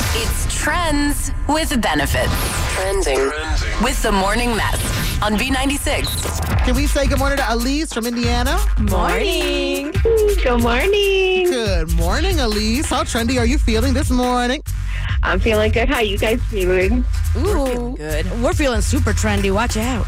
Now it's Trends with Benefits. Trending, with the Morning Mess on B96. Can we say good morning to Alyse from Indiana? Morning. Good morning. Good morning, Alyse. How trendy are you feeling this morning? I'm feeling good. How you guys feeling? Ooh, Good. We're feeling super trendy. Watch out.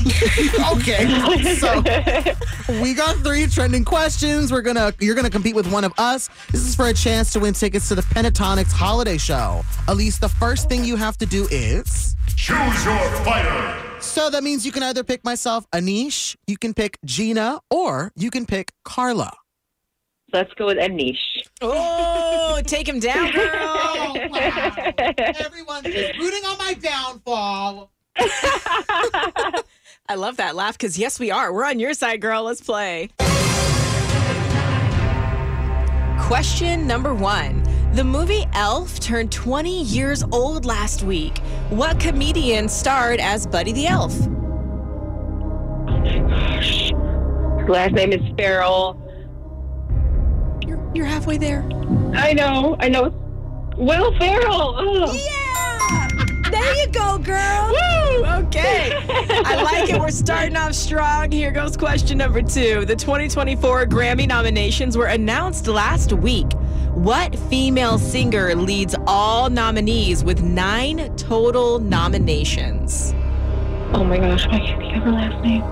okay. So we got three trending questions. We're gonna you're gonna compete with one of us. This is for a chance to win tickets to the Pentatonix holiday show. Alyse, the first thing you have to do is Choose your fighter. so that means you can either pick myself, Anish, you can pick Gina, or you can pick Carla. Let's go with Anish. Oh, take him down, girl. Oh, wow. Everyone's just rooting on my downfall. I love that laugh because, yes, we are. We're on your side, girl. Let's play. Question number one. The movie Elf turned 20 years old last week. What comedian starred as Buddy the Elf? Oh last name is Ferrell. You're, halfway there. I know. I know. Will Ferrell. Yeah! There you go, girl. Woo! Okay. I like it. We're starting off strong. Here goes question number two. The 2024 Grammy nominations were announced last week. What female singer leads all nominees with nine total nominations? Oh my gosh. I can't think of her last name.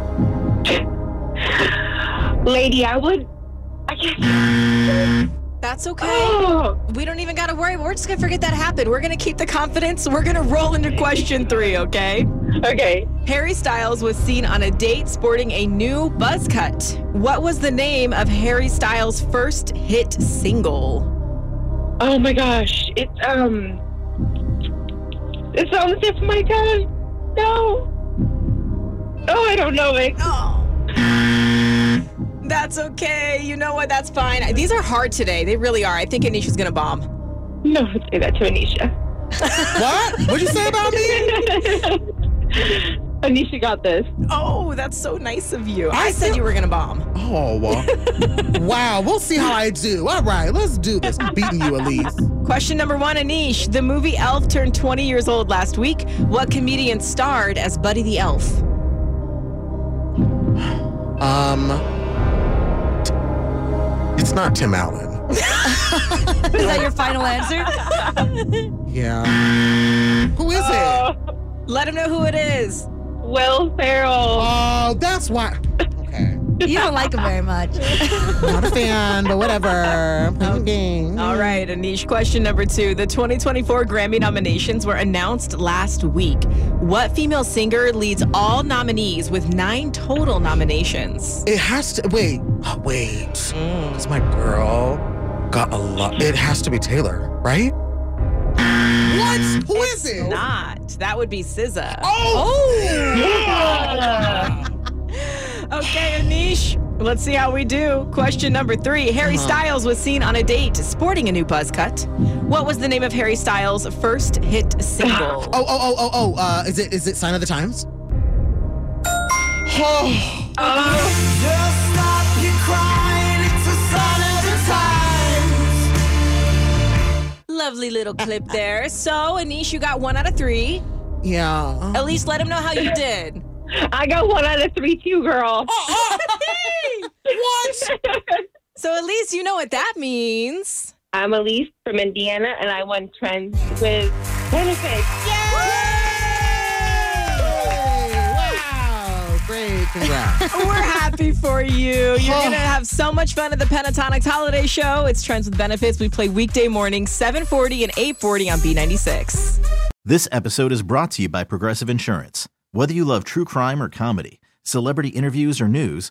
Lady, I would. I can't. That's okay. Oh. We don't even got to worry. We're just to forget that happened. We're to keep the confidence. We're to roll into question three, okay? Okay. Harry Styles was seen on a date sporting a new buzz cut. What was the name of Harry Styles' first hit single? Oh my gosh. It's um. It's on the tip of my tongue. No. Oh, I don't know it. Oh. That's okay. You know what? That's fine. These are hard today. They really are. I think Anisha's going to bomb. No, say that to Anisha. What? What'd you say about me? Anisha got this. Oh, that's so nice of you. I, I said feel- you were going to bomb. Oh, well. wow. We'll see how I do. All right, let's do this. I'm beating you, Alyse. Question number one, Anish. The movie Elf turned 20 years old last week. What comedian starred as Buddy the Elf? Um, it's not Tim Allen. Is that your final answer? Yeah. Who is it? Let him know who it is. Will Ferrell. Oh, that's why. Okay. You don't like him very much. Not a fan, but whatever. Playing game. All right, Anish. Question number two. The 2024 Grammy nominations were announced last week. What female singer leads all nominees with nine total nominations? It has to wait. Oh, wait. Mm. Because my girl got a lot. It has to be Taylor, right? What? Who is it? Not. That would be SZA. Oh! oh! Yeah. Let's see how we do. Question number three. Harry Uh-huh. Styles was seen on a date sporting a new buzz cut. What was the name of Harry Styles' first hit single? Oh, oh, oh, oh, oh. Uh, is it is it Sign of the Times? Oh. Just stop your crying. It's a sign of the times. Lovely little clip there. So, Anish, you got one out of three. Yeah. At least let him know how you did. I got one out of three, too, girl. What? So at least you know what that means. I'm Alyse from Indiana, and I won trends with benefits. Wow, great. Congrats. We're happy for you. You're Oh. going to have so much fun at the Pentatonix Holiday Show. It's Trends with Benefits. We play weekday mornings, 740 and 840 on B96. This episode is brought to you by Progressive Insurance. Whether you love true crime or comedy, celebrity interviews or news,